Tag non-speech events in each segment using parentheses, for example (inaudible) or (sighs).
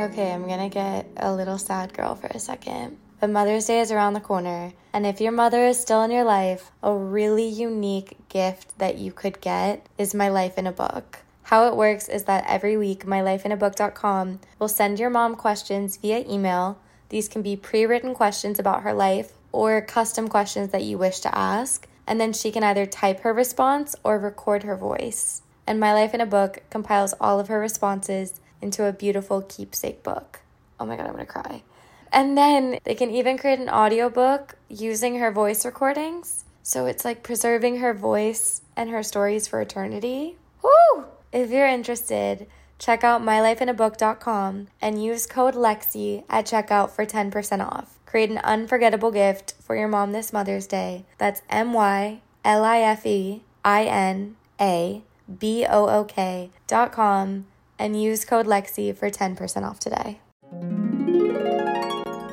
Okay, I'm gonna get a little sad girl for a second. But Mother's Day is around the corner, and if your mother is still in your life, a really unique gift that you could get is My Life in a Book. How it works is that every week, mylifeinabook.com will send your mom questions via email. These can be pre written questions about her life or custom questions that you wish to ask, and then she can either type her response or record her voice. And My Life in a Book compiles all of her responses into a beautiful keepsake book. Oh my god, I'm gonna cry. And then they can even create an audiobook using her voice recordings. So it's like preserving her voice and her stories for eternity. Woo! If you're interested, check out mylifeinabook.com and use code LEXIE at checkout for 10% off. Create an unforgettable gift for your mom this Mother's Day. That's M Y L I F E I N A B O O K dot com and use code LEXIE for 10% off today.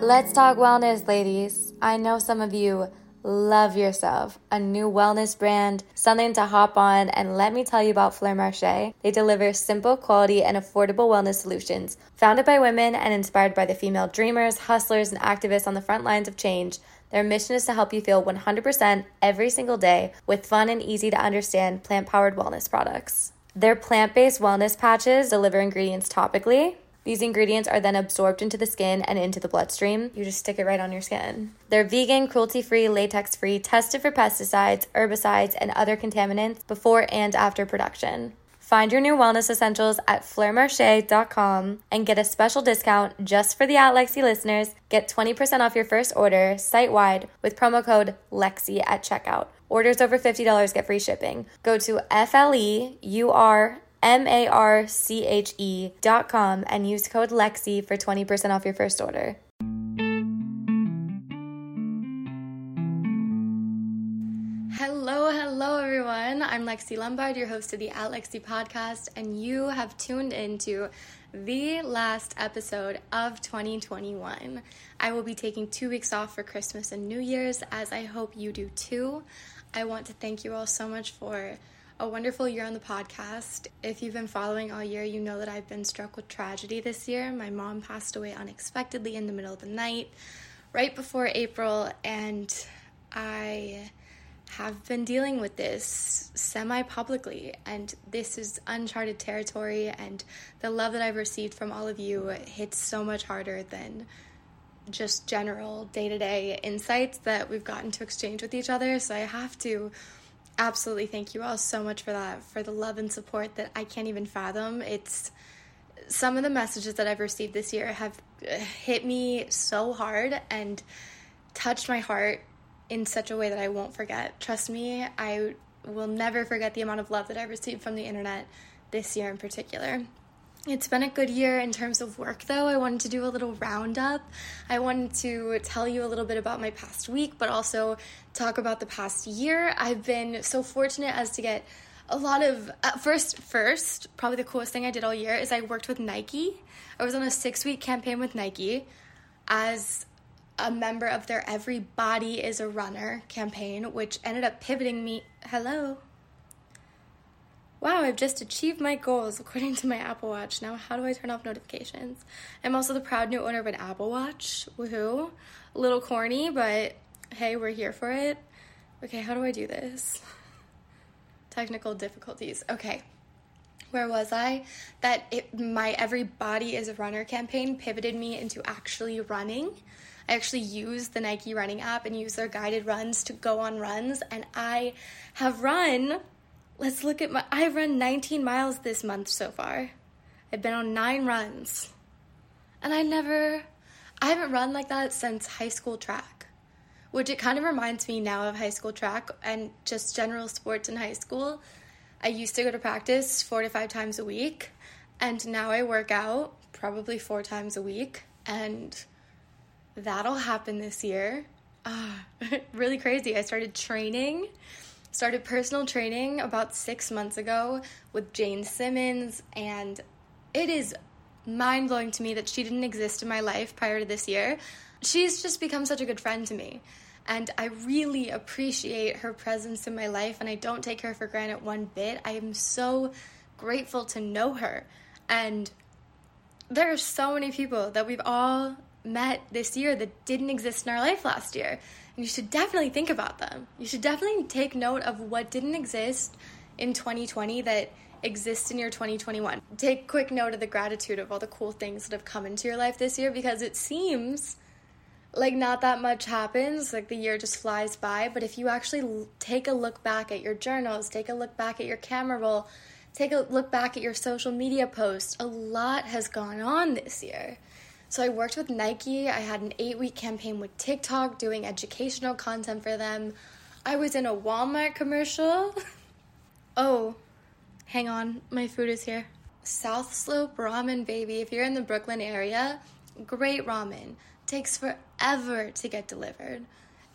Let's talk wellness, ladies. I know some of you love yourself, a new wellness brand, something to hop on, and let me tell you about Fleur Marché. They deliver simple, quality, and affordable wellness solutions. Founded by women and inspired by the female dreamers, hustlers, and activists on the front lines of change, their mission is to help you feel 100% every single day with fun and easy to understand plant powered wellness products. Their plant based wellness patches deliver ingredients topically. These ingredients are then absorbed into the skin and into the bloodstream. You just stick it right on your skin. They're vegan, cruelty free, latex free, tested for pesticides, herbicides, and other contaminants before and after production. Find your new wellness essentials at fleurmarche.com and get a special discount just for the At Lexie listeners. Get 20% off your first order site wide with promo code LEXIE at checkout. Orders over $50 get free shipping. Go to F L E U R M A R C H E dot com and use code LEXIE for 20% off your first order. Hello, hello, everyone. I'm Lexie Lombard, your host of the At Lexie podcast, and you have tuned into the last episode of 2021. I will be taking two weeks off for Christmas and New Year's, as I hope you do too. I want to thank you all so much for a wonderful year on the podcast. If you've been following all year, you know that I've been struck with tragedy this year. My mom passed away unexpectedly in the middle of the night, right before April, and I have been dealing with this semi publicly, and this is uncharted territory. And the love that I've received from all of you hits so much harder than just general day to day insights that we've gotten to exchange with each other. So I have to absolutely thank you all so much for that, for the love and support that I can't even fathom. It's some of the messages that I've received this year have uh, hit me so hard and touched my heart in such a way that I won't forget. Trust me, I will never forget the amount of love that I received from the internet this year in particular. It's been a good year in terms of work, though. I wanted to do a little roundup. I wanted to tell you a little bit about my past week, but also talk about the past year. I've been so fortunate as to get a lot of uh, first first probably the coolest thing i did all year is i worked with nike i was on a six week campaign with nike as a member of their everybody is a runner campaign which ended up pivoting me hello wow i've just achieved my goals according to my apple watch now how do i turn off notifications i'm also the proud new owner of an apple watch woohoo a little corny but hey we're here for it okay how do i do this technical difficulties. Okay. Where was I? That it, my Everybody is a Runner campaign pivoted me into actually running. I actually use the Nike running app and use their guided runs to go on runs. And I have run, let's look at my, I've run 19 miles this month so far. I've been on nine runs. And I never, I haven't run like that since high school track which it kind of reminds me now of high school track and just general sports in high school. I used to go to practice four to five times a week, and now I work out probably four times a week, and that'll happen this year. Ah, (laughs) really crazy. I started training, started personal training about six months ago with Jane Simmons, and it is mind blowing to me that she didn't exist in my life prior to this year. She's just become such a good friend to me. And I really appreciate her presence in my life, and I don't take her for granted one bit. I am so grateful to know her. And there are so many people that we've all met this year that didn't exist in our life last year. And you should definitely think about them. You should definitely take note of what didn't exist in 2020 that exists in your 2021. Take quick note of the gratitude of all the cool things that have come into your life this year because it seems like not that much happens like the year just flies by but if you actually take a look back at your journals take a look back at your camera roll take a look back at your social media posts a lot has gone on this year so i worked with nike. I had an eight week campaign with tiktok doing educational content for them. I was in a walmart commercial. (laughs) Oh hang on. My food is here. South slope ramen baby. If you're in the brooklyn area great ramen. Takes forever to get delivered.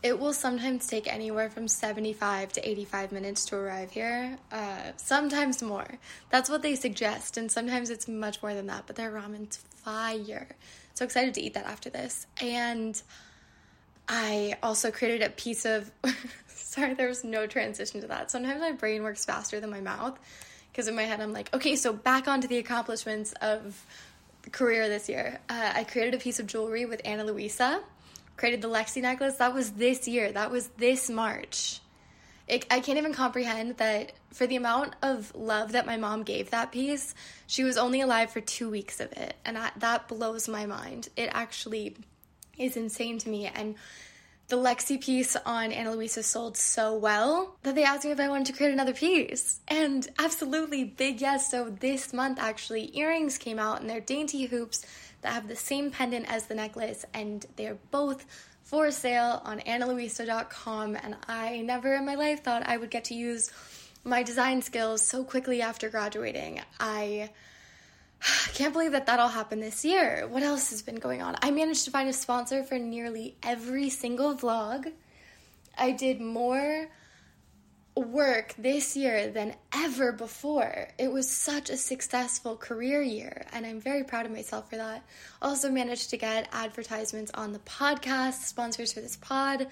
It will sometimes take anywhere from 75 to 85 minutes to arrive here, uh, sometimes more. That's what they suggest, and sometimes it's much more than that, but their ramen's fire. So excited to eat that after this. And I also created a piece of. (laughs) sorry, there was no transition to that. Sometimes my brain works faster than my mouth because in my head I'm like, okay, so back onto the accomplishments of career this year. Uh, I created a piece of jewelry with Ana Luisa, created the Lexi necklace. That was this year, that was this March. It, I can't even comprehend that for the amount of love that my mom gave that piece, she was only alive for two weeks of it. And that blows my mind. It actually is insane to me. And the Lexi piece on Ana Luisa sold so well that they asked me if I wanted to create another piece. And absolutely, big yes. So this month, actually, earrings came out and they're dainty hoops that have the same pendant as the necklace, and they're both for sale on analuisa.com. And I never in my life thought I would get to use my design skills so quickly after graduating. I (sighs) can't believe that that all happened this year. What else has been going on? I managed to find a sponsor for nearly every single vlog. I did more work this year than ever before. It was such a successful career year, and I'm very proud of myself for that. Also, managed to get advertisements on the podcast, sponsors for this pod.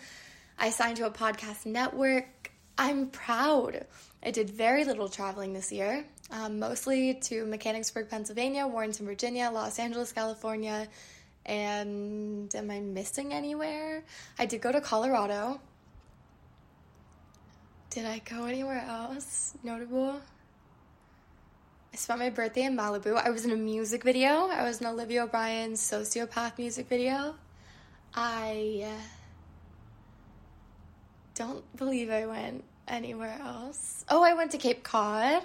I signed to a podcast network. I'm proud. I did very little traveling this year um, mostly to Mechanicsburg, Pennsylvania, Warrenton, Virginia, Los Angeles, California, and am I missing anywhere? I did go to Colorado. Did I go anywhere else notable? I spent my birthday in Malibu. I was in a music video. I was in Olivia O'Brien's Sociopath music video. I uh, don't believe I went anywhere else. Oh, I went to Cape Cod.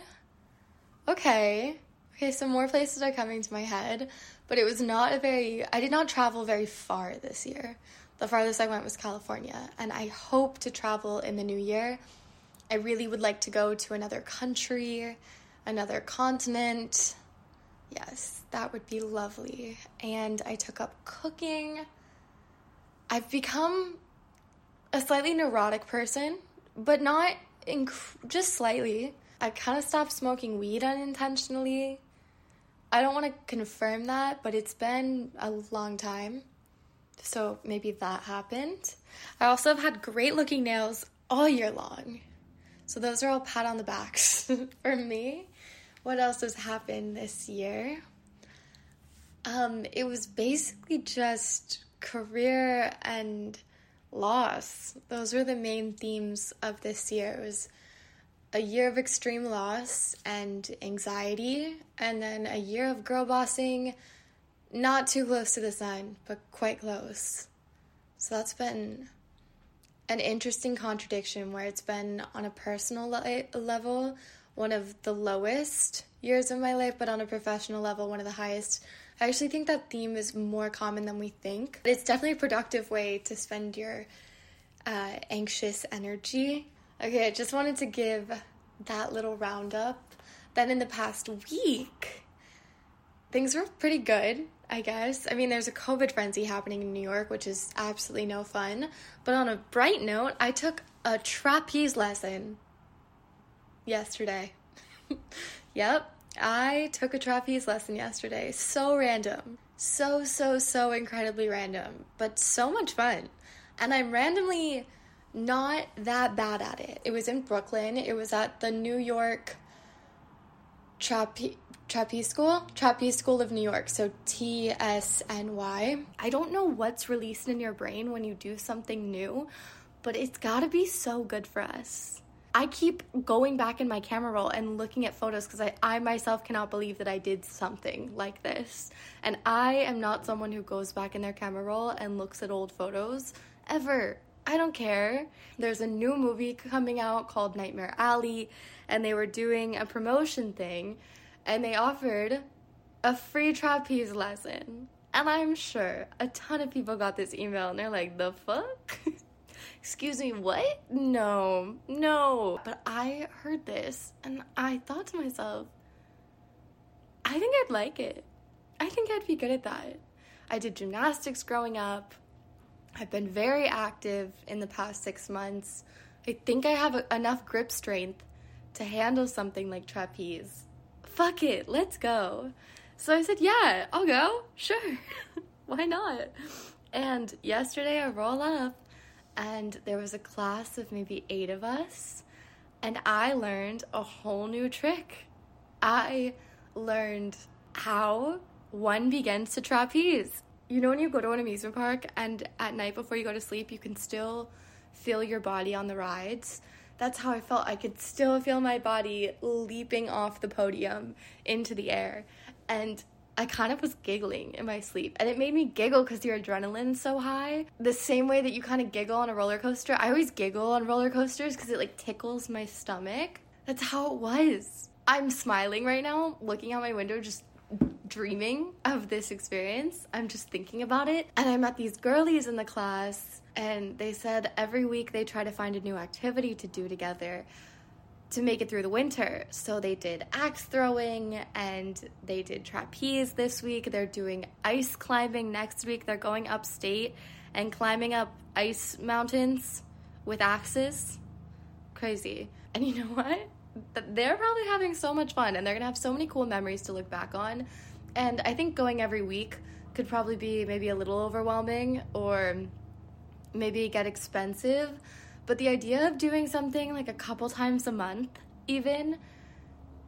Okay. Okay, so more places are coming to my head, but it was not a very, I did not travel very far this year. The farthest I went was California, and I hope to travel in the new year. I really would like to go to another country, another continent. Yes, that would be lovely. And I took up cooking. I've become a slightly neurotic person, but not inc- just slightly. I kind of stopped smoking weed unintentionally. I don't want to confirm that, but it's been a long time. So maybe that happened. I also have had great looking nails all year long. So those are all pat on the backs (laughs) for me. What else has happened this year? Um, it was basically just career and loss. Those were the main themes of this year. It was a year of extreme loss and anxiety, and then a year of girl bossing, not too close to the sun, but quite close. So that's been an interesting contradiction where it's been on a personal le- level one of the lowest years of my life, but on a professional level, one of the highest. I actually think that theme is more common than we think. It's definitely a productive way to spend your uh, anxious energy Okay, I just wanted to give that little roundup. Then in the past week, things were pretty good, I guess. I mean, there's a COVID frenzy happening in New York, which is absolutely no fun. But on a bright note, I took a trapeze lesson yesterday. (laughs) yep, I took a trapeze lesson yesterday. So random. So, so, so incredibly random, but so much fun. And I'm randomly not that bad at it. It was in Brooklyn. It was at the New York Trape- Trapeze School, Trapeze School of New York, so T S N Y. I don't know what's released in your brain when you do something new, but it's gotta be so good for us. I keep going back in my camera roll and looking at photos because I, I myself cannot believe that I did something like this. And I am not someone who goes back in their camera roll and looks at old photos ever. I don't care. There's a new movie coming out called Nightmare Alley, and they were doing a promotion thing, and they offered a free trapeze lesson. And I'm sure a ton of people got this email and they're like, the fuck? (laughs) Excuse me, what? No, no. But I heard this and I thought to myself, I think I'd like it. I think I'd be good at that. I did gymnastics growing up. I've been very active in the past six months. I think I have enough grip strength to handle something like trapeze. Fuck it, let's go. So I said, yeah, I'll go. (laughs) Sure. Why not? And yesterday I roll up and there was a class of maybe eight of us, and I learned a whole new trick. I learned how one begins to trapeze. You know, when you go to an amusement park and at night before you go to sleep, you can still feel your body on the rides. That's how I felt. I could still feel my body leaping off the podium into the air. And I kind of was giggling in my sleep. And it made me giggle because your adrenaline's so high. The same way that you kind of giggle on a roller coaster. I always giggle on roller coasters because it like tickles my stomach. That's how it was. I'm smiling right now, looking out my window, just dreaming of this experience. I'm just thinking about it. And I met these girlies in the class, and they said every week they try to find a new activity to do together to make it through the winter. So they did axe throwing and they did trapeze this week. They're doing ice climbing next week. They're going upstate and climbing up ice mountains with axes. Crazy. And you know what? They're probably having so much fun and they're to have so many cool memories to look back on. And I think going every week could probably be maybe a little overwhelming or maybe get expensive but the idea of doing something like a couple times a month, even,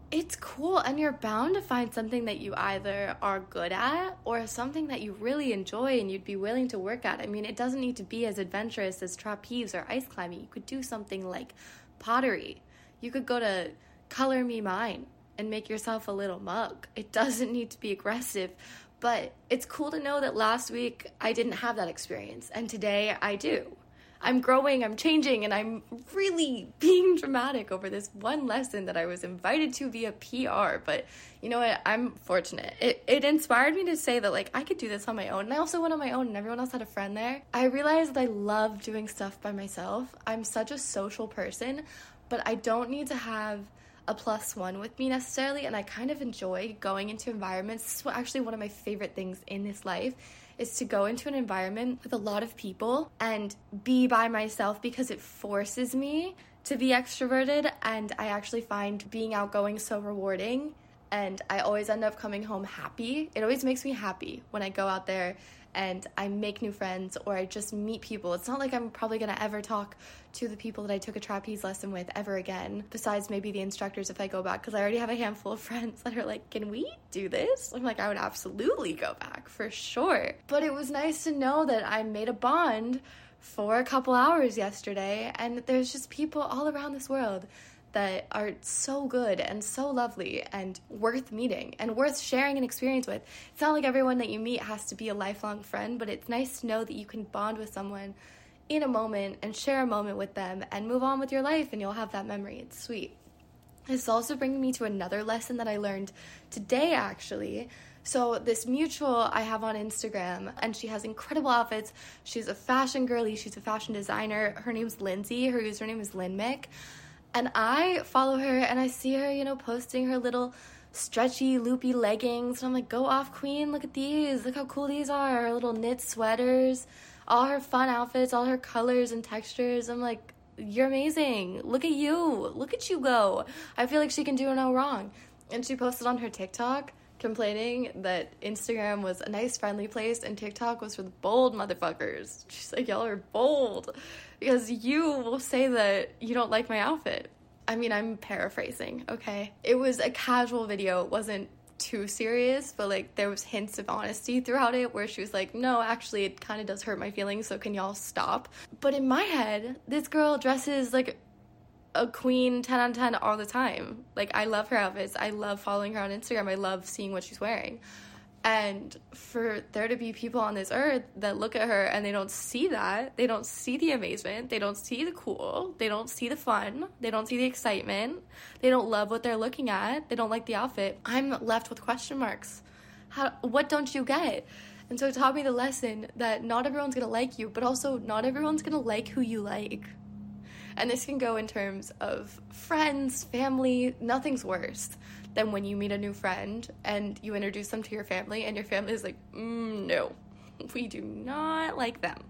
it's cool. And you're bound to find something that you either are good at or something that you really enjoy and you'd be willing to work at. I mean, it doesn't need to be as adventurous as trapeze or ice climbing. You could do something like pottery. You could go to Color Me Mine and make yourself a little mug. It doesn't need to be aggressive, but it's cool to know that last week I didn't have that experience and today I do. I'm growing, I'm changing, and I'm really (laughs) being dramatic over this one lesson that I was invited to via PR. But you know what? I'm fortunate. It, it inspired me to say that, like, I could do this on my own. And I also went on my own, and everyone else had a friend there. I realized that I love doing stuff by myself. I'm such a social person, but I don't need to have a plus one with me necessarily. And I kind of enjoy going into environments. This is actually one of my favorite things in this life is to go into an environment with a lot of people and be by myself because it forces me to be extroverted and I actually find being outgoing so rewarding and I always end up coming home happy. It always makes me happy when I go out there and I make new friends or I just meet people. It's not like I'm probably gonna ever talk to the people that I took a trapeze lesson with ever again, besides maybe the instructors if I go back, because I already have a handful of (laughs) friends that are like, Can we do this? I'm like, I would absolutely go back for sure. But it was nice to know that I made a bond for a couple hours yesterday, and there's just people all around this world that are so good and so lovely and worth meeting and worth sharing an experience with. It's not like everyone that you meet has to be a lifelong friend, but it's nice to know that you can bond with someone in a moment and share a moment with them and move on with your life and you'll have that memory. It's sweet. This is also bringing me to another lesson that I learned today actually. So, this mutual I have on Instagram, and she has incredible outfits. She's a fashion girly, she's a fashion designer. Her name's Lindsay, her username is Linmick. And I follow her and I see her, you know, posting her little stretchy, loopy leggings. And I'm like, go off, queen. Look at these. Look how cool these are. Her little knit sweaters, all her fun outfits, all her colors and textures. I'm like, you're amazing. Look at you. Look at you go. I feel like she can do no wrong. And she posted on her TikTok complaining that Instagram was a nice, friendly place and TikTok was for the bold motherfuckers. She's like, y'all are bold because you will say that you don't like my outfit. I mean, I'm paraphrasing, okay? It was a casual video. It wasn't too serious, but like there was hints of honesty throughout it where she was like, "No, actually it kind of does hurt my feelings, so can y'all stop?" But in my head, this girl dresses like a queen 10 on 10 all the time. Like I love her outfits. I love following her on Instagram. I love seeing what she's wearing. And for there to be people on this earth that look at her and they don't see that, they don't see the amazement, they don't see the cool, they don't see the fun, they don't see the excitement, they don't love what they're looking at, they don't like the outfit, I'm left with question marks. How, what don't you get? And so it taught me the lesson that not everyone's gonna like you, but also not everyone's gonna like who you like. And this can go in terms of friends, family, nothing's worse than when you meet a new friend and you introduce them to your family and your family is like, mm, no, we do not like them.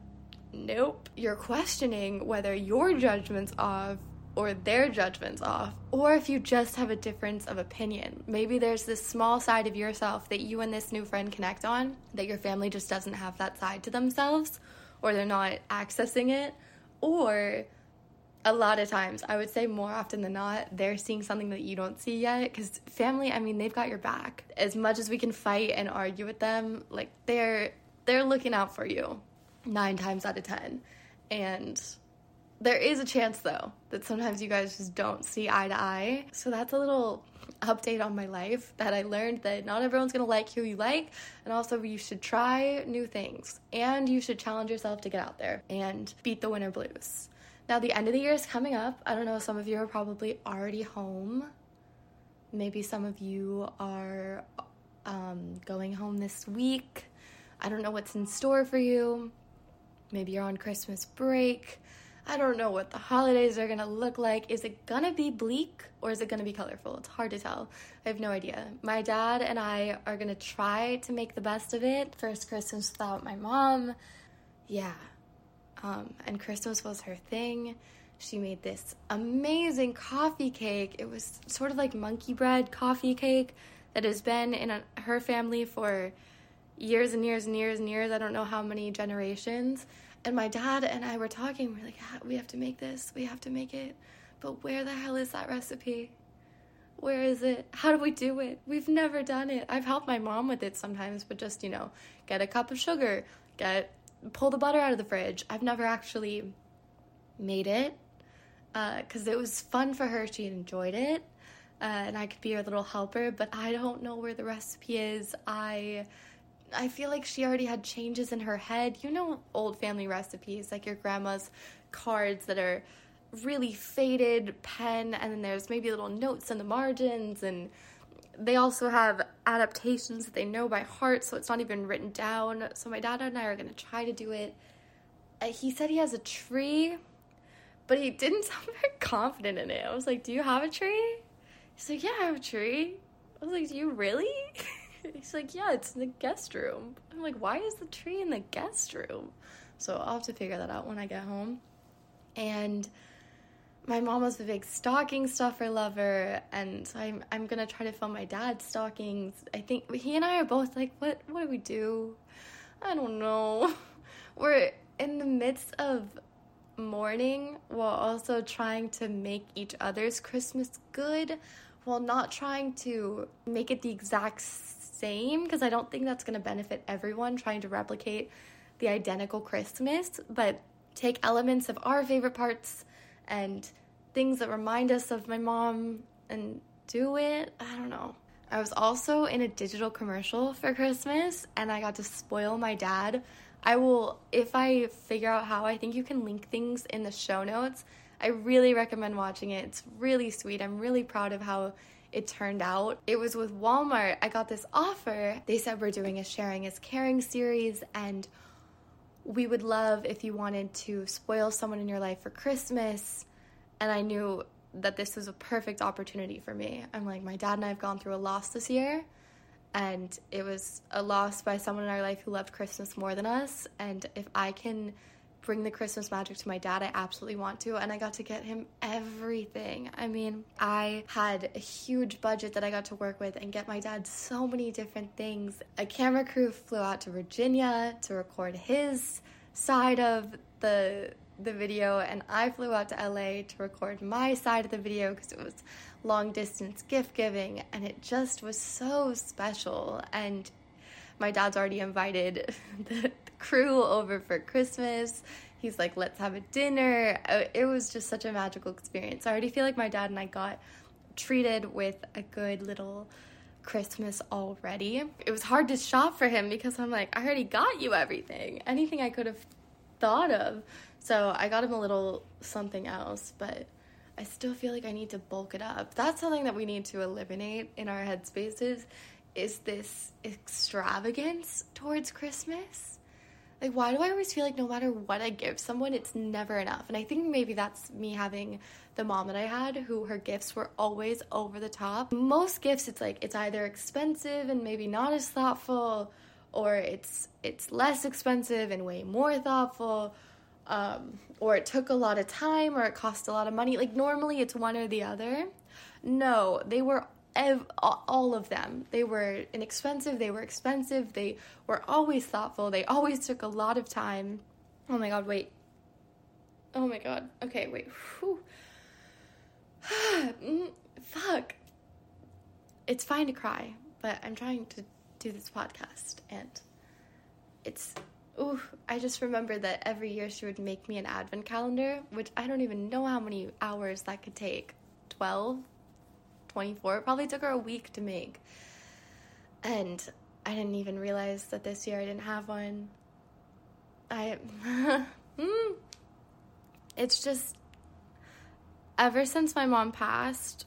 Nope. You're questioning whether your judgment's off or their judgment's off, or if you just have a difference of opinion. Maybe there's this small side of yourself that you and this new friend connect on that your family just doesn't have that side to themselves, or they're not accessing it, or a lot of times, I would say more often than not, they're seeing something that you don't see yet. Because family, I mean, they've got your back. As much as we can fight and argue with them, like they're they're looking out for you nine times out of ten. And there is a chance though that sometimes you guys just don't see eye to eye. So that's a little update on my life that I learned that not everyone's gonna like who you like, and also you should try new things and you should challenge yourself to get out there and beat the winter blues. Now, the end of the year is coming up. I don't know, some of you are probably already home. Maybe some of you are um, going home this week. I don't know what's in store for you. Maybe you're on Christmas break. I don't know what the holidays are gonna look like. Is it gonna be bleak or is it gonna be colorful? It's hard to tell. I have no idea. My dad and I are gonna try to make the best of it. First Christmas without my mom. Yeah, um, and Christmas was her thing. She made this amazing coffee cake. It was sort of like monkey bread coffee cake that has been in a, her family for years and years and years and years. I don't know how many generations. And my dad and I were talking. We're like, ah, we have to make this. We have to make it. But where the hell is that recipe? Where is it? How do we do it? We've never done it. I've helped my mom with it sometimes, but just, you know, get a cup of sugar, get pull the butter out of the fridge. I've never actually made it because uh, it was fun for her. She enjoyed it. Uh, and I could be her little helper, but I don't know where the recipe is. I I feel like she already had changes in her head. You know, old family recipes like your grandma's cards that are really faded pen, and then there's maybe little notes in the margins and they also have adaptations that they know by heart, so it's not even written down. So my dad and I are to try to do it. Uh, he said he has a tree, but he didn't (laughs) sound very confident in it. I was like, Do you have a tree? He's like, Yeah, I have a tree. I was like, Do you really? (laughs) He's like, Yeah, it's in the guest room. I'm like, Why is the tree in the guest room? So I'll have to figure that out when I get home. And my mom was a big stocking stuffer lover, and I'm I'm gonna try to fill my dad's stockings. I think he and I are both like, what what do we do? I don't know. (laughs) We're in the midst of mourning while also trying to make each other's Christmas good, while not trying to make it the exact same because I don't think that's gonna benefit everyone. Trying to replicate the identical Christmas, but take elements of our favorite parts and things that remind us of my mom and do it. I don't know. I was also in a digital commercial for Christmas and I got to spoil my dad. I will, if I figure out how, I think you can link things in the show notes. I really recommend watching it. It's really sweet. I'm really proud of how it turned out. It was with Walmart. I got this offer. They said we're doing a sharing is caring series and we would love if you wanted to spoil someone in your life for Christmas. And I knew that this was a perfect opportunity for me. I'm like, my dad and I have gone through a loss this year, and it was a loss by someone in our life who loved Christmas more than us. And if I can bring the Christmas magic to my dad, I absolutely want to. And I got to get him everything. I mean, I had a huge budget that I got to work with and get my dad so many different things. A camera crew flew out to Virginia to record his side of the the video and I flew out to LA to record my side of the video because it was long distance gift giving and it just was so special and my dad's already invited (laughs) the, crew over for Christmas. He's like, let's have a dinner. Uh, it was just such a magical experience. I already feel like my dad and I got treated with a good little Christmas already. It was hard to shop for him because I'm like, I already got you everything. Anything I could have thought of. So I got him a little something else, but I still feel like I need to bulk it up. That's something that we need to eliminate in our headspaces is this extravagance towards Christmas. Like, why do I always feel like no matter what I give someone, it's never enough? And I think maybe that's me having the mom that I had, who her gifts were always over the top. Most gifts, it's like it's either expensive and maybe not as thoughtful, or it's it's less expensive and way more thoughtful, um, or it took a lot of time, or it cost a lot of money. Like normally, it's one or the other. No, they were ev- all of them. They were inexpensive, they were expensive, they were always thoughtful, they always took a lot of time. Oh my god, wait. Oh my god. Okay, wait. (sighs) Mm, fuck. It's fine to cry, but I'm trying to do this podcast and it's ooh, I just remember that every year she would make me an advent calendar, which I don't even know how many hours that could take. 12 24. It probably took her a week to make. And I didn't even realize that this year I didn't have one. I. Hmm. (laughs) it's just. Ever since my mom passed,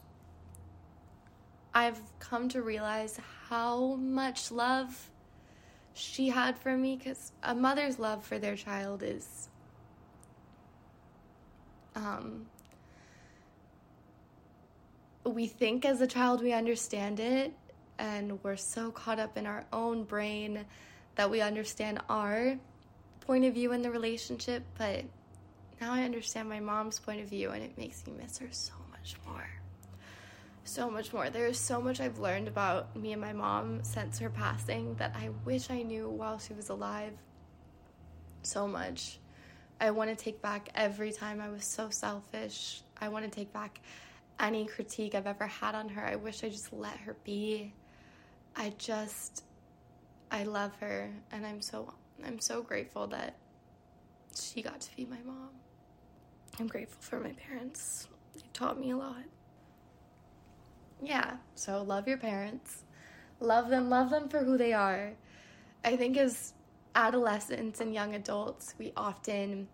I've come to realize how much love she had for me because a mother's love for their child is um, we think as a child we understand it, and we're so caught up in our own brain that we understand our point of view in the relationship. But now I understand my mom's point of view, and it makes me miss her so much more. So much more. There is so much I've learned about me and my mom since her passing that I wish I knew while she was alive. So much. I want to take back every time I was so selfish. I want to take back any critique I've ever had on her. I wish I just let her be. I just I love her and I'm so I'm so grateful that she got to be my mom. I'm grateful for my parents. They taught me a lot. Yeah, so love your parents. Love them, love them for who they are. I think as adolescents and young adults, we often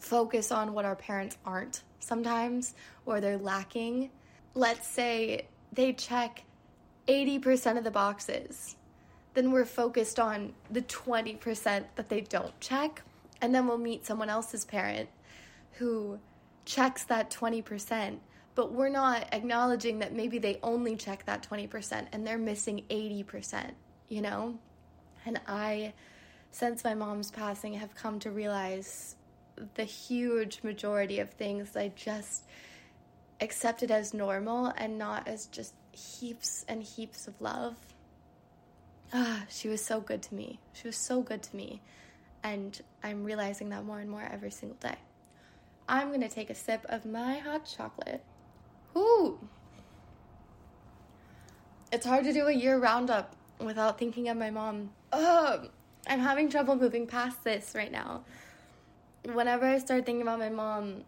focus on what our parents aren't sometimes or they're lacking. Let's say they check 80% of the boxes, then we're focused on the 20% that they don't check. And then we'll meet someone else's parent who checks that 20%, but we're not acknowledging that maybe they only check that 20% and they're missing 80%, you know? And I, since my mom's passing, have come to realize the huge majority of things I just accepted as normal and not as just heaps and heaps of love. Ah, she was so good to me. She was so good to me. And I'm realizing that more and more every single day. I'm to take a sip of my hot chocolate. Whoo! It's hard to do a year roundup without thinking of my mom. Ugh, I'm having trouble moving past this right now whenever I start thinking about my mom,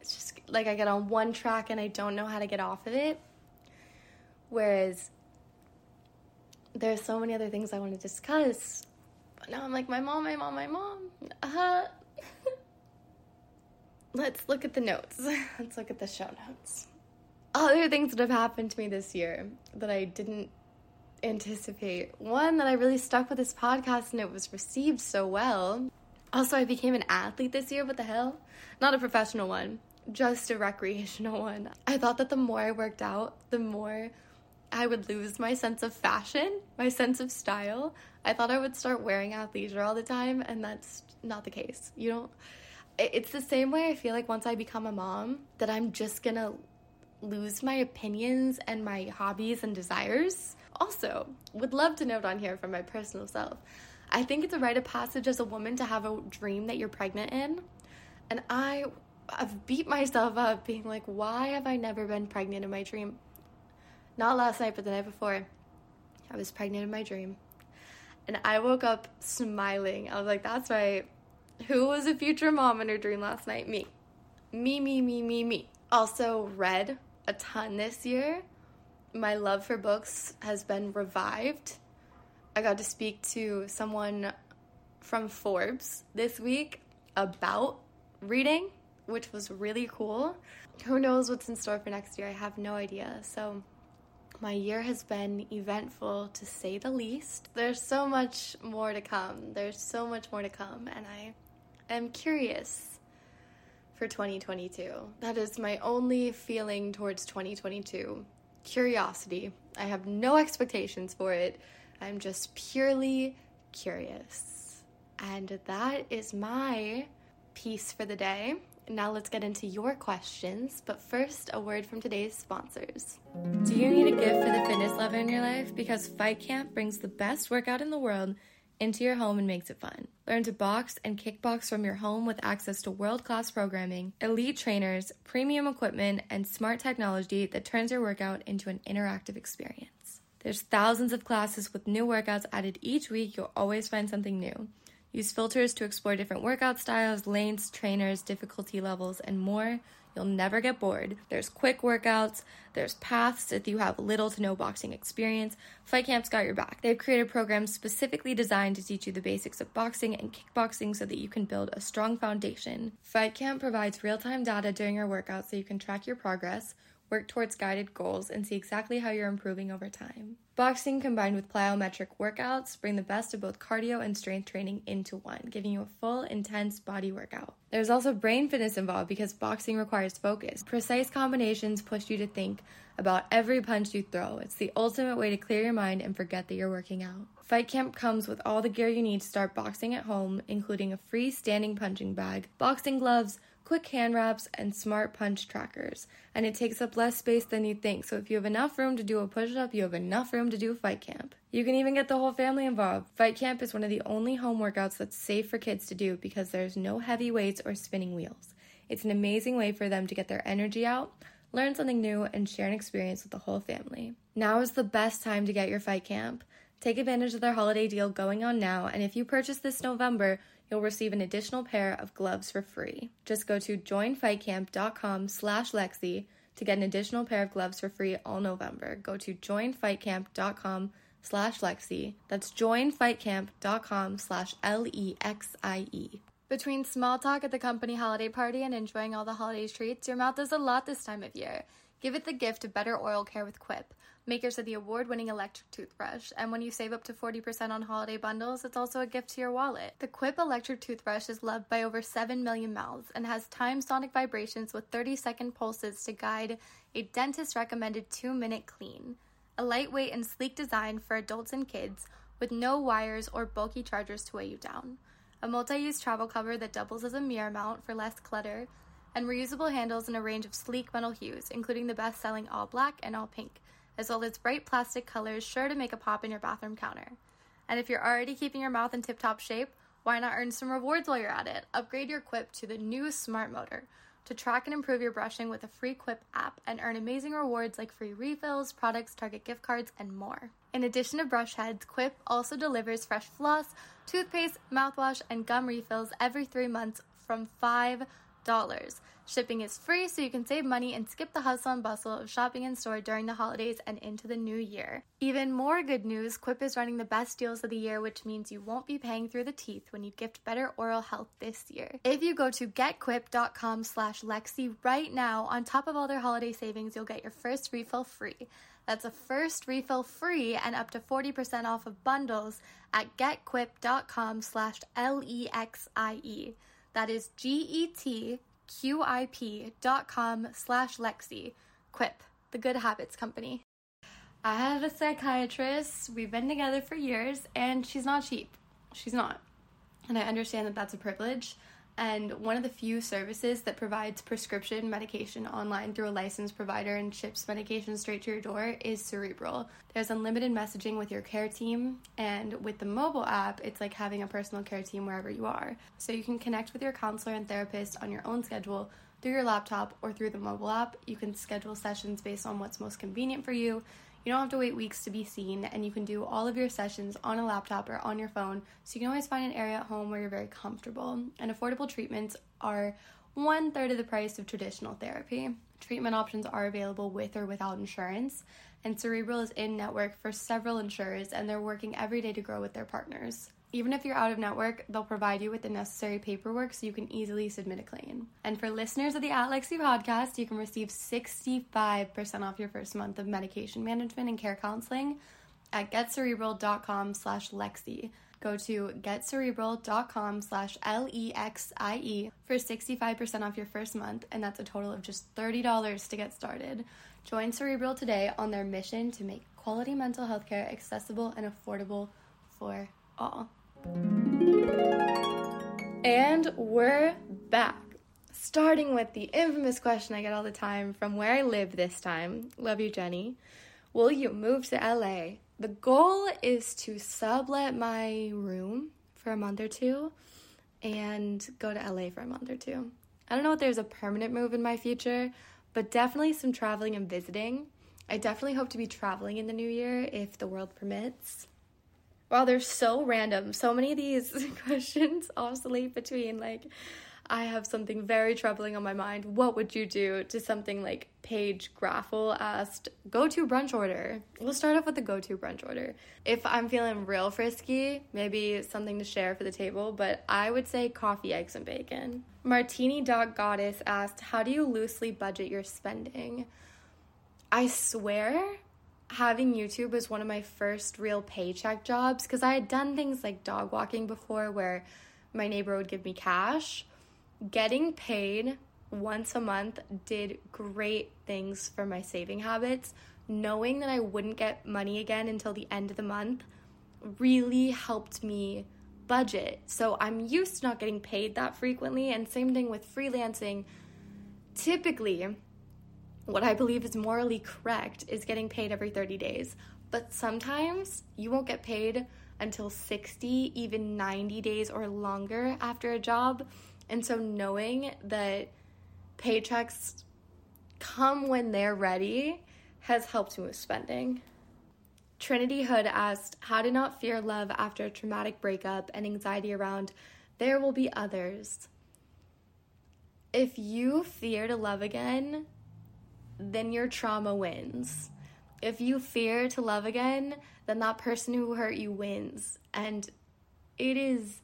it's just like I get on one track and I don't know how to get off of it. Whereas there's so many other things I want to discuss. But now I'm like, my mom, my mom, my mom. Uh, huh. (laughs) let's look at the notes. (laughs) let's look at the show notes. Other things that have happened to me this year that I didn't anticipate. One, that I really stuck with this podcast and it was received so well. Also, I became an athlete this year. What the hell? Not a professional one, just a recreational one. I thought that the more I worked out, the more I would lose my sense of fashion, my sense of style. I thought I would start wearing athleisure all the time, and that's not the case. You don't. It's the same way I feel like once I become a mom, that I'm just gonna lose my opinions and my hobbies and desires. Also, would love to note on here from my personal self I think it's a rite of passage as a woman to have a dream that you're pregnant in. And I have beat myself up being like, why have I never been pregnant in my dream? Not last night, but the night before. I was pregnant in my dream. And I woke up smiling. I was like, that's right. Who was a future mom in her dream last night? Me. Me, me, me, me, me. Also, read a ton this year. My love for books has been revived. I got to speak to someone from Forbes this week about reading, which was really cool. Who knows what's in store for next year? I have no idea. So, my year has been eventful to say the least. There's so much more to come. There's so much more to come, and I am curious for 2022. That is my only feeling towards 2022 curiosity. I have no expectations for it. I'm just purely curious. And that is my piece for the day. Now let's get into your questions, but first, a word from today's sponsors. Do you need a gift for the fitness lover in your life? Because Fight Camp brings the best workout in the world into your home and makes it fun. Learn to box and kickbox from your home with access to world class programming, elite trainers, premium equipment, and smart technology that turns your workout into an interactive experience. There's thousands of classes with new workouts added each week. You'll always find something new. Use filters to explore different workout styles, lanes, trainers, difficulty levels, and more. You'll never get bored. There's quick workouts, there's paths if you have little to no boxing experience. Fight Camp's got your back. They've created programs specifically designed to teach you the basics of boxing and kickboxing so that you can build a strong foundation. Fight Camp provides real time data during your workout so you can track your progress work towards guided goals, and see exactly how you're improving over time. Boxing combined with plyometric workouts bring the best of both cardio and strength training into one, giving you a full, intense body workout. There's also brain fitness involved because boxing requires focus. Precise combinations push you to think about every punch you throw. It's the ultimate way to clear your mind and forget that you're working out. Fight Camp comes with all the gear you need to start boxing at home, including a free standing punching bag, boxing gloves, quick hand wraps, and smart punch trackers. And it takes up less space than you think, so if you have enough room to do a push up, you have enough room to do a fight camp. You can even get the whole family involved. Fight camp is one of the only home workouts that's safe for kids to do because there's no heavy weights or spinning wheels. It's an amazing way for them to get their energy out, learn something new, and share an experience with the whole family. Now is the best time to get your fight camp. Take advantage of their holiday deal going on now, and if you purchase this November, you'll receive an additional pair of gloves for free. Just go to joinfightcamp.com slash Lexie to get an additional pair of gloves for free all November. Go to joinfightcamp.com slash Lexie. That's joinfightcamp.com slash L-E-X-I-E. Between small talk at the company holiday party and enjoying all the holiday treats, your mouth does a lot this time of year. Give it the gift of better oral care with Quip makers of the award winning electric toothbrush. And when you save up to 40% on holiday bundles, it's also a gift to your wallet. The Quip electric toothbrush is loved by over 7 million mouths and has time sonic vibrations with 30 second pulses to guide a dentist recommended 2 minute clean. A lightweight and sleek design for adults and kids with no wires or bulky chargers to weigh you down. A multi use travel cover that doubles as a mirror mount for less clutter. And reusable handles in a range of sleek metal hues, including the best selling all black and all pink as well as bright plastic colors sure to make a pop in your bathroom counter. And if you're already keeping your mouth in tip top shape, why not earn some rewards while you're at it? Upgrade your Quip to the new Smart Motor to track and improve your brushing with a free Quip app and earn amazing rewards like free refills, products, Target gift cards, and more. In addition to brush heads, Quip also delivers fresh floss, toothpaste, mouthwash, and gum refills every three months from $5 Shipping is free, so you can save money and skip the hustle and bustle of shopping in store during the holidays and into the new year. Even more good news Quip is running the best deals of the year, which means you won't be paying through the teeth when you gift better oral health this year. If you go to getquip.com slash Lexie right now, on top of all their holiday savings, you'll get your first refill free. That's a first refill free and up to 40% off of bundles at getquip.com slash L-E-X-I-E. That is G-E-T quip.com slash Lexie. Quip, the Good Habits Company. I have a psychiatrist. We've been together for years, and she's not cheap. She's not. And I understand that that's a privilege. And one of the few services that provides prescription medication online through a licensed provider and ships medication straight to your door is Cerebral. There's unlimited messaging with your care team, and with the mobile app, it's like having a personal care team wherever you are. So you can connect with your counselor and therapist on your own schedule through your laptop or through the mobile app. You can schedule sessions based on what's most convenient for you. You don't have to wait weeks to be seen, and you can do all of your sessions on a laptop or on your phone, so you can always find an area at home where you're very comfortable. And affordable treatments are one third of the price of traditional therapy. Treatment options are available with or without insurance, and Cerebral is in network for several insurers, and they're working every day to grow with their partners. Even if you're out of network, they'll provide you with the necessary paperwork so you can easily submit a claim. And for listeners of the At Lexie podcast, you can receive 65% off your first month of medication management and care counseling at getcerebral.com slash Lexie. Go to getcerebral.com slash L-E-X-I-E for 65% off your first month, and that's a total of just $30 to get started. Join Cerebral today on their mission to make quality mental health care accessible and affordable for all. And we're back. Starting with the infamous question I get all the time from where I live this time. Love you, Jenny. Will you move to LA? The goal is to sublet my room for a month or two and go to LA for a month or two. I don't know if there's a permanent move in my future, but definitely some traveling and visiting. I definitely hope to be traveling in the new year if the world permits. Wow, they're so random. So many of these (laughs) questions oscillate between like, I have something very troubling on my mind. What would you do to something like Paige Graffel asked, go to brunch order? We'll start off with the go to brunch order. If I'm feeling real frisky, maybe something to share for the table, but I would say coffee, eggs, and bacon. Martini Dog Goddess asked, How do you loosely budget your spending? I swear having YouTube was one of my first real paycheck jobs because I had done things like dog walking before where my neighbor would give me cash. Getting paid once a month did great things for my saving habits. Knowing that I wouldn't get money again until the end of the month really helped me budget. So I'm used to not getting paid that frequently, and same thing with freelancing. Typically, what I believe is morally correct is getting paid every 30 days. But sometimes you won't get paid until 60, even 90 days or longer after a job. And so knowing that paychecks come when they're ready has helped me with spending. Trinity Hood asked, How to not fear love after a traumatic breakup and anxiety around there will be others. If you fear to love again, then your trauma wins. If you fear to love again, then that person who hurt you wins. And it is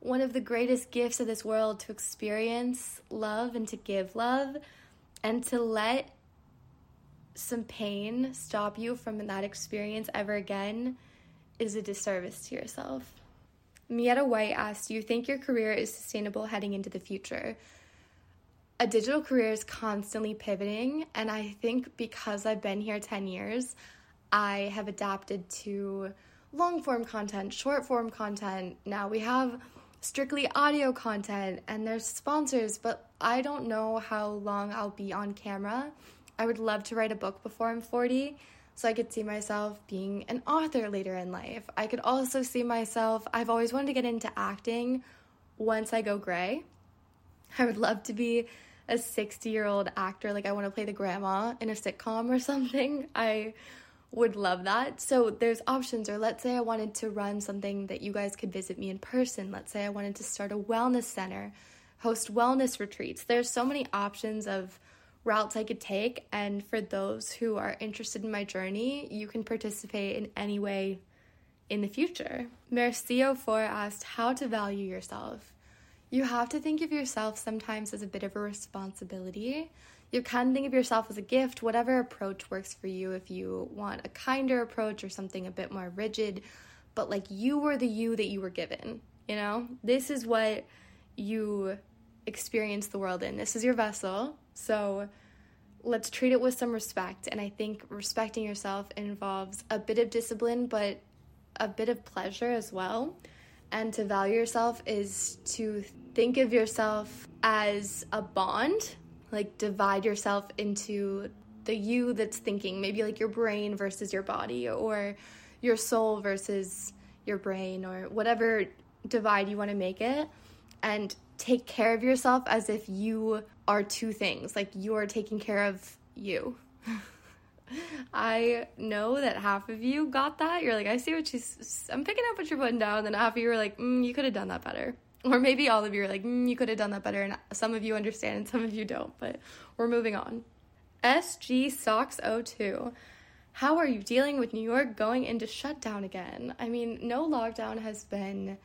one of the greatest gifts of this world to experience love and to give love and to let some pain stop you from that experience ever again is a disservice to yourself. Mietta White asked, Do you think your career is sustainable heading into the future? A digital career is constantly pivoting. And I think because I've been here 10 years, I have adapted to long form content, short form content. Now we have strictly audio content and there's sponsors, but I don't know how long I'll be on camera. I would love to write a book before I'm 40 so I could see myself being an author later in life. I could also see myself, I've always wanted to get into acting once I go gray. I would love to be a 60 year old actor, like I want to play the grandma in a sitcom or (laughs) something, I would love that. So there's options, or let's say I wanted to run something that you guys could visit me in person. Let's say I wanted to start a wellness center, host wellness retreats. There's so many options of routes I could take. And for those who are interested in my journey, you can participate in any way in the future. Mercio4 asked how to value yourself. You have to think of yourself sometimes as a bit of a responsibility. You can think of yourself as a gift, whatever approach works for you. If you want a kinder approach or something a bit more rigid, but like you were the you that you were given, you know? This is what you experience the world in. This is your vessel. So let's treat it with some respect. And I think respecting yourself involves a bit of discipline, but a bit of pleasure as well. And to value yourself is to think of yourself as a bond, like divide yourself into the you that's thinking, maybe like your brain versus your body, or your soul versus your brain, or whatever divide you want to make it, and take care of yourself as if you are two things, like you are taking care of you. (laughs) I know that half of you got that. You're like, I see what she's, I'm picking up what you're putting down. And then half of you are like, mm, you could have done that better. Or maybe all of you are like, mm, you could have done that better. And some of you understand and some of you don't, but we're moving on. SG Socks 02. How are you dealing with New York going into shutdown again? I mean, no lockdown has been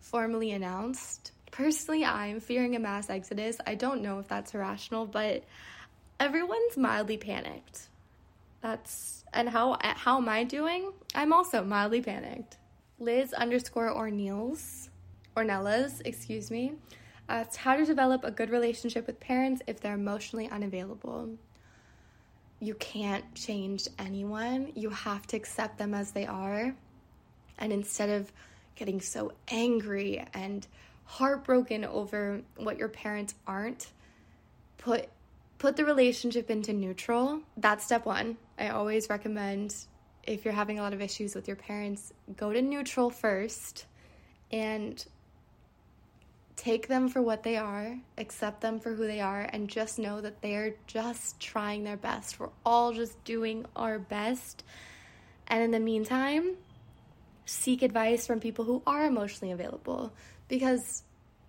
formally announced. Personally, I'm fearing a mass exodus. I don't know if that's irrational, but everyone's mildly panicked. That's and how uh, how am I doing? I'm also mildly panicked. Liz underscore Orneals, Ornellas, excuse me, asks how to develop a good relationship with parents if they're emotionally unavailable. You can't change anyone. You have to accept them as they are. And instead of getting so angry and heartbroken over what your parents aren't, put put the relationship into neutral. That's step 1. I always recommend if you're having a lot of issues with your parents, go to neutral first and take them for what they are, accept them for who they are, and just know that they're just trying their best. We're all just doing our best. And in the meantime, seek advice from people who are emotionally available because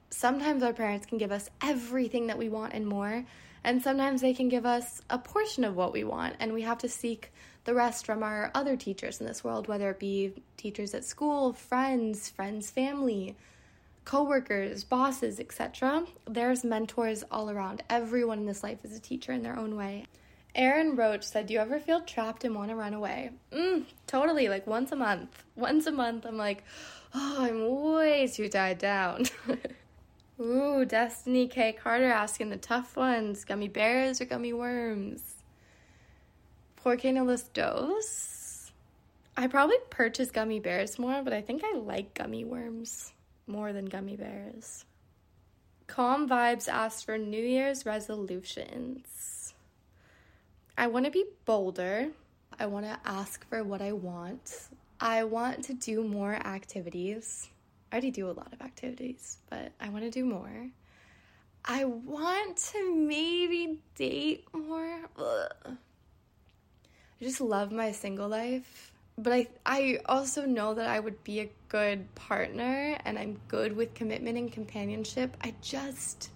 sometimes our parents can give us everything that we want and more, and sometimes they can give us a portion of what we want, and we have to seek the rest from our other teachers in this world, whether it be teachers at school, friends, friends' family, coworkers, bosses, etc. There's mentors all around. Everyone in this life is a teacher in their own way. Aaron Roach said, Do you ever feel trapped and want to run away? Mm, totally. Like once a month. Once a month, I'm like, Oh, I'm way too tied down. (laughs) Ooh, Destiny K. Carter asking the tough ones gummy bears or gummy worms? Por qué? I probably purchase gummy bears more, but I think I like gummy worms more than gummy bears. Calm Vibes asked for New Year's resolutions. I want to be bolder. I want to ask for what I want. I want to do more activities. I already do a lot of activities, but I want to do more. I want to maybe date more. Ugh. I just love my single life but I I also know that I would be a good partner and I'm good with commitment and companionship. I just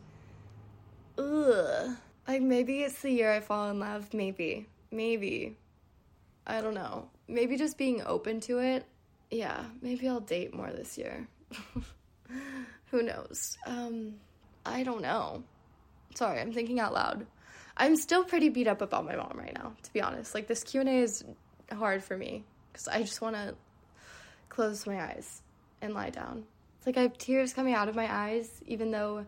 ugh. Like maybe it's the year I fall in love, maybe. Maybe. I don't know. Maybe just being open to it. Yeah, maybe I'll date more this year. (laughs) Who knows? Um I don't know. Sorry, I'm thinking out loud. I'm still pretty beat up about my mom right now, to be honest. Like this Q&A is hard for me because I just want to close my eyes and lie down. It's like I have tears coming out of my eyes, even though.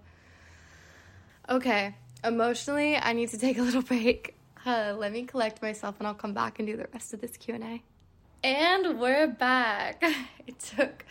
Okay, emotionally, I need to take a little (laughs) break. Uh, let me collect myself, and I'll come back and do the rest of this Q and we're back. (laughs) It took,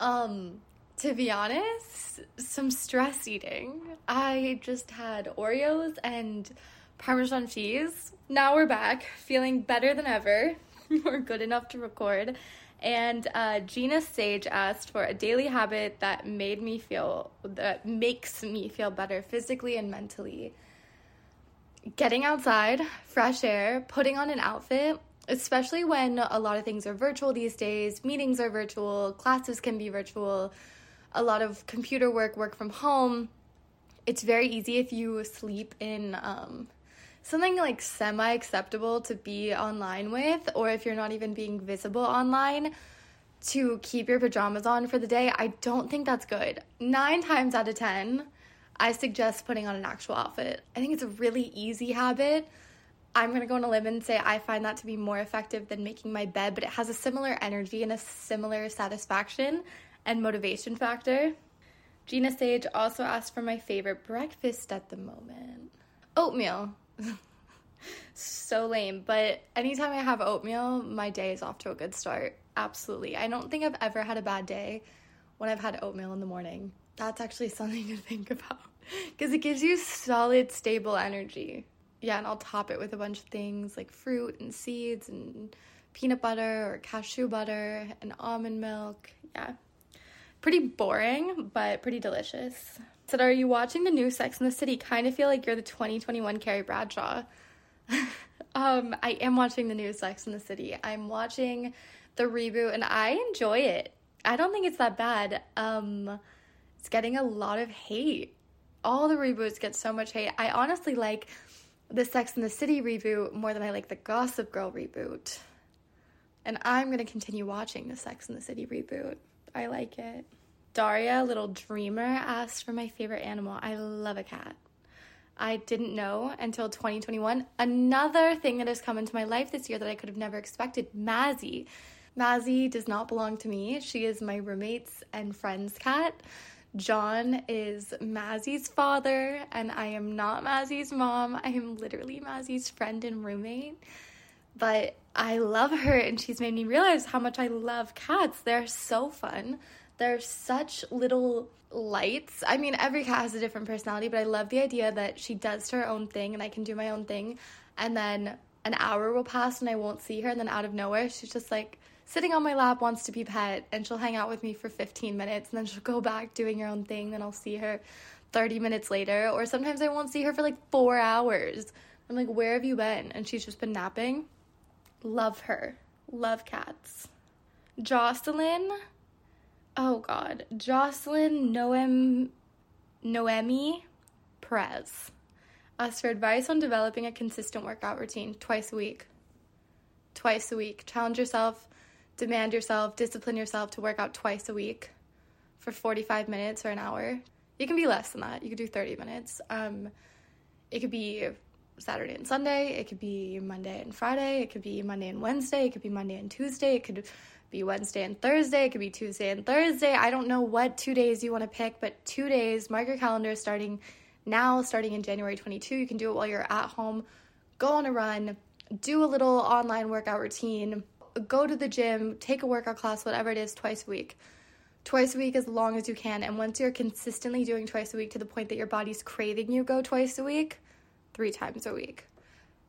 um, to be honest, some stress eating. I just had Oreos and Parmesan cheese. Now we're back, feeling better than ever. (laughs) we're good enough to record. And uh, Gina Sage asked for a daily habit that made me feel, that makes me feel better physically and mentally. Getting outside, fresh air, putting on an outfit, especially when a lot of things are virtual these days, meetings are virtual, classes can be virtual, a lot of computer work, work from home. It's very easy if you sleep in um, something like semi acceptable to be online with, or if you're not even being visible online, to keep your pajamas on for the day, I don't think that's good. Nine times out of 10, I suggest putting on an actual outfit. I think it's a really easy habit. I'm gonna go on a limb and say I find that to be more effective than making my bed, but it has a similar energy and a similar satisfaction and motivation factor. Gina Sage also asked for my favorite breakfast at the moment oatmeal (laughs) so lame. But anytime I have oatmeal, my day is off to a good start. Absolutely. I don't think I've ever had a bad day when I've had oatmeal in the morning. That's actually something (laughs) to think about because it gives you solid, stable energy. Yeah, and I'll top it with a bunch of things like fruit and seeds and peanut butter or cashew butter and almond milk. Yeah. Pretty boring, but pretty delicious. So, are you watching the new Sex in the City? Kind of feel like you're the 2021 Carrie Bradshaw. (laughs) um, I am watching the new Sex in the City. I'm watching the reboot and I enjoy it. I don't think it's that bad. Um, it's getting a lot of hate. All the reboots get so much hate. I honestly like the Sex in the City reboot more than I like the Gossip Girl reboot. And I'm going to continue watching the Sex in the City reboot. I like it. Daria, little dreamer, asked for my favorite animal. I love a cat. I didn't know until 2021. Another thing that has come into my life this year that I could have never expected Mazzy. Mazzy does not belong to me. She is my roommate's and friend's cat. John is Mazzy's father, and I am not Mazzy's mom. I am literally Mazzy's friend and roommate. But I love her, and she's made me realize how much I love cats. They're so fun. They're such little lights. I mean, every cat has a different personality, but I love the idea that she does her own thing and I can do my own thing. And then an hour will pass and I won't see her, and then out of nowhere, she's just like, sitting on my lap wants to be pet and she'll hang out with me for 15 minutes and then she'll go back doing her own thing then I'll see her 30 minutes later or sometimes I won't see her for like 4 hours. I'm like, "Where have you been?" and she's just been napping. Love her. Love cats. Jocelyn Oh god. Jocelyn Noem Noemi Perez asked for advice on developing a consistent workout routine twice a week. Twice a week. Challenge yourself demand yourself, discipline yourself to work out twice a week for 45 minutes or an hour. You can be less than that. You could do 30 minutes. Um, it could be Saturday and Sunday. It could be Monday and Friday. It could be Monday and Wednesday. It could be Monday and Tuesday. It could be Wednesday and Thursday. It could be Tuesday and Thursday. I don't know what two days you want to pick, but two days, mark your calendar starting now, starting in January 22. You can do it while you're at home. Go on a run, do a little online workout routine go to the gym, take a workout class, whatever it is, twice a week. Twice a week as long as you can. And once you're consistently doing twice a week to the point that your body's craving you go twice a week, three times a week.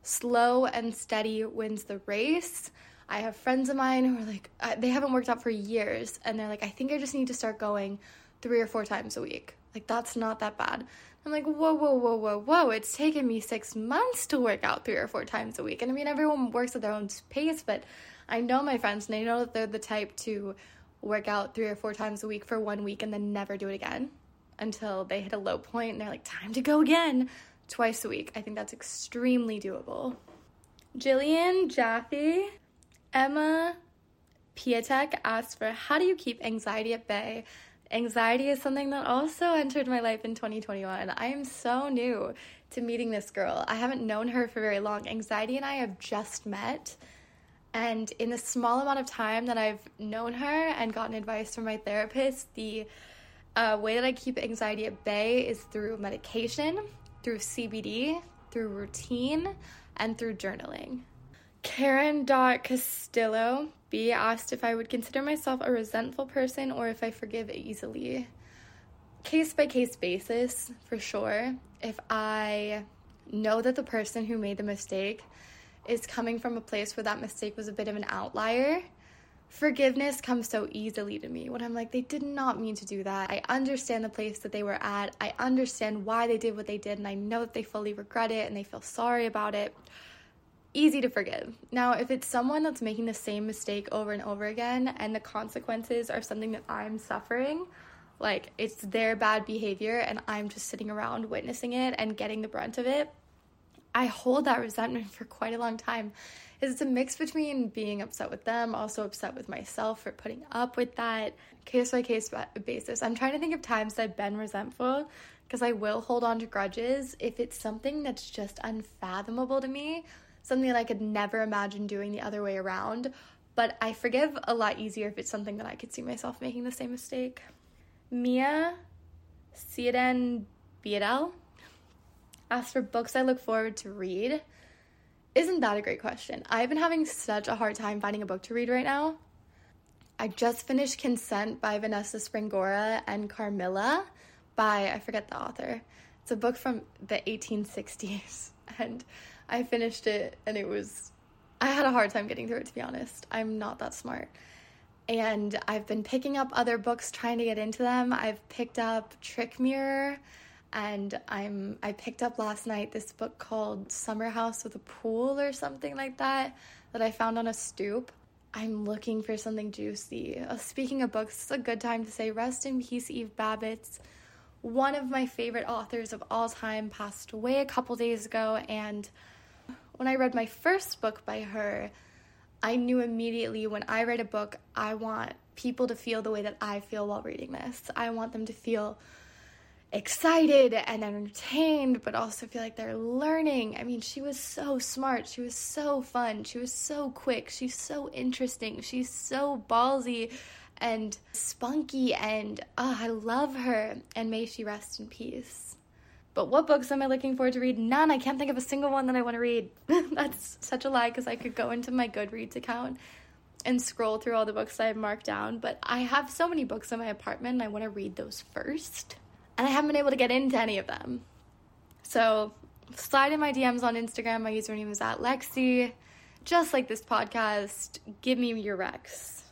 Slow and steady wins the race. I have friends of mine who are like, uh, they haven't worked out for years, and they're like, I think I just need to start going three or four times a week. Like, that's not that bad. I'm like, whoa, whoa, whoa, whoa, whoa. It's taken me six months to work out three or four times a week. And I mean, everyone works at their own pace, but I know my friends and I know that they're the type to work out three or four times a week for one week and then never do it again until they hit a low point and they're like, time to go again twice a week. I think that's extremely doable. Jillian Jaffe, Emma Piatek asked for how do you keep anxiety at bay? Anxiety is something that also entered my life in 2021. I am so new to meeting this girl. I haven't known her for very long. Anxiety and I have just met. And in the small amount of time that I've known her and gotten advice from my therapist, the uh, way that I keep anxiety at bay is through medication, through CBD, through routine, and through journaling. Karen Castillo B asked if I would consider myself a resentful person or if I forgive easily. Case by case basis, for sure. If I know that the person who made the mistake is coming from a place where that mistake was a bit of an outlier, forgiveness comes so easily to me when I'm like, they did not mean to do that. I understand the place that they were at. I understand why they did what they did, and I know that they fully regret it and they feel sorry about it. Easy to forgive. Now, if it's someone that's making the same mistake over and over again and the consequences are something that I'm suffering, like it's their bad behavior and I'm just sitting around witnessing it and getting the brunt of it, I hold that resentment for quite a long time. Is It's a mix between being upset with them, also upset with myself for putting up with that case by case basis. I'm trying to think of times that I've been resentful because I will hold on to grudges if it's something that's just unfathomable to me, something that I could never imagine doing the other way around. But I forgive a lot easier if it's something that I could see myself making the same mistake. Mia Sieden Biedel asked for books I look forward to read. Isn't that a great question? I've been having such a hard time finding a book to read right now. I just finished Consent by Vanessa Springora and Carmilla by, I forget the author. It's a book from the 1860s. (laughs) And I finished it and it was, I had a hard time getting through it to be honest. I'm not that smart. And I've been picking up other books trying to get into them. I've picked up Trick Mirror and I'm I picked up last night this book called Summer House with a Pool or something like that that I found on a stoop. I'm looking for something juicy. Uh, speaking of books, it's a good time to say rest in peace, Eve Babitz. One of my favorite authors of all time passed away a couple days ago, and when I read my first book by her, I knew immediately when I write a book, I want people to feel the way that I feel while reading this. I want them to feel excited and entertained, but also feel like they're learning. I mean, she was so smart. She was so fun. She was so quick. She's so interesting. She's so ballsy and spunky. And oh, I love her. And may she rest in peace. But what books am I looking forward to read? None. I can't think of a single one that I want to read. (laughs) That's such a lie because I could go into my Goodreads account and scroll through all the books I have marked down. But I have so many books in my apartment and I want to read those first and I haven't been able to get into any of them. So slide in my DMs on Instagram. My username is at Lexie. Just like this podcast, give me your recs.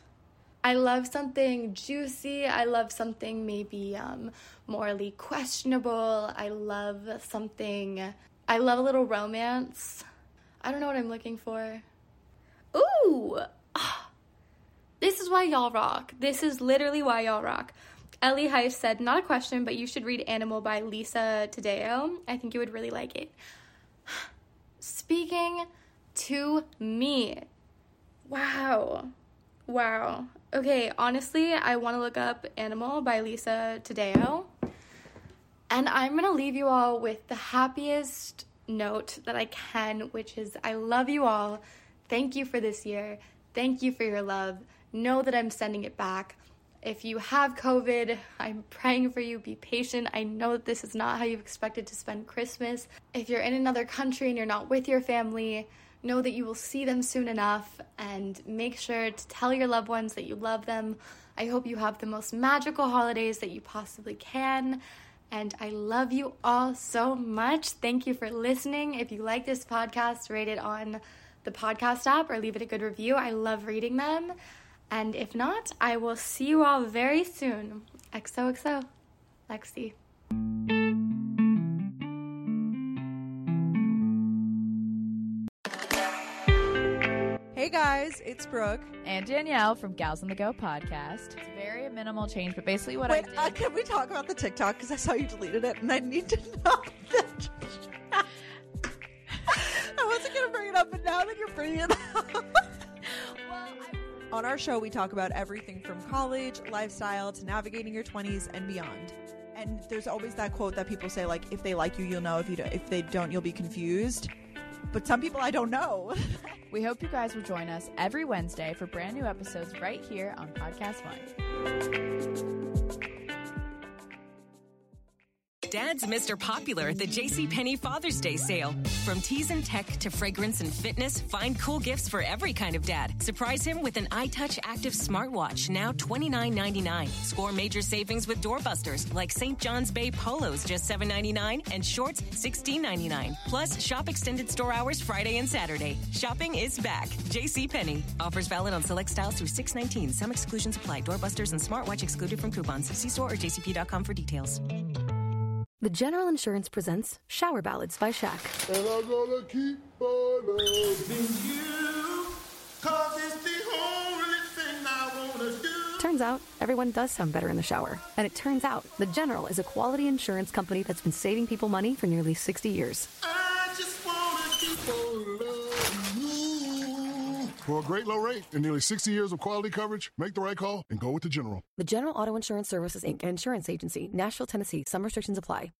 I love something juicy. I love something maybe um, morally questionable. I love something. I love a little romance. I don't know what I'm looking for. Ooh! (gasps) This is why y'all rock. This is literally why y'all rock. Ellie Heiss said, Not a question, but you should read Animal by Lisa Taddeo. I think you would really like it. (sighs) Speaking to me. Wow. Wow. Okay, honestly, I want to look up Animal by Lisa Taddeo. And I'm going to leave you all with the happiest note that I can, which is I love you all. Thank you for this year. Thank you for your love. Know that I'm sending it back. If you have COVID, I'm praying for you. Be patient. I know that this is not how you expected to spend Christmas. If you're in another country and you're not with your family, know that you will see them soon enough and make sure to tell your loved ones that you love them. I hope you have the most magical holidays that you possibly can. And I love you all so much. Thank you for listening. If you like this podcast, rate it on the podcast app or leave it a good review. I love reading them. And if not, I will see you all very soon. XOXO, Lexie. Hey guys, it's Brooke and Danielle from Gals on the Go podcast. It's very minimal change, but basically what Wait, I uh, can we talk about the TikTok? Because I saw you deleted it, and I need to (laughs) know. That (laughs) I wasn't gonna bring it up, but now that you're bringing it up. (laughs) well, I- on our show, we talk about everything from college, lifestyle, to navigating your 20s and beyond. And there's always that quote that people say, like, if they like you, you'll know. If you do, if they don't, you'll be confused. But some people I don't know. (laughs) we hope you guys will join us every Wednesday for brand new episodes right here on Podcast One. Dad's Mr. Popular at the JCPenney Father's Day sale. From teas and tech to fragrance and fitness, find cool gifts for every kind of dad. Surprise him with an iTouch Active smartwatch, now $29.99. Score major savings with doorbusters like St. John's Bay Polos, just $7.99, and shorts, $16.99. Plus, shop extended store hours Friday and Saturday. Shopping is back. JCPenney. Offers valid on select styles through 619. Some exclusions apply. Doorbusters and smartwatch excluded from coupons. See store or jcp.com for details. The General Insurance presents Shower Ballads by Shaq. And I'm gonna keep on loving you. Cause it's the only thing I wanna do. Turns out, everyone does sound better in the shower. And it turns out, The General is a quality insurance company that's been saving people money for nearly 60 years. I For a great low rate and nearly 60 years of quality coverage, make the right call and go with the General. The General Auto Insurance Services, Inc., insurance agency, Nashville, Tennessee. Some restrictions apply.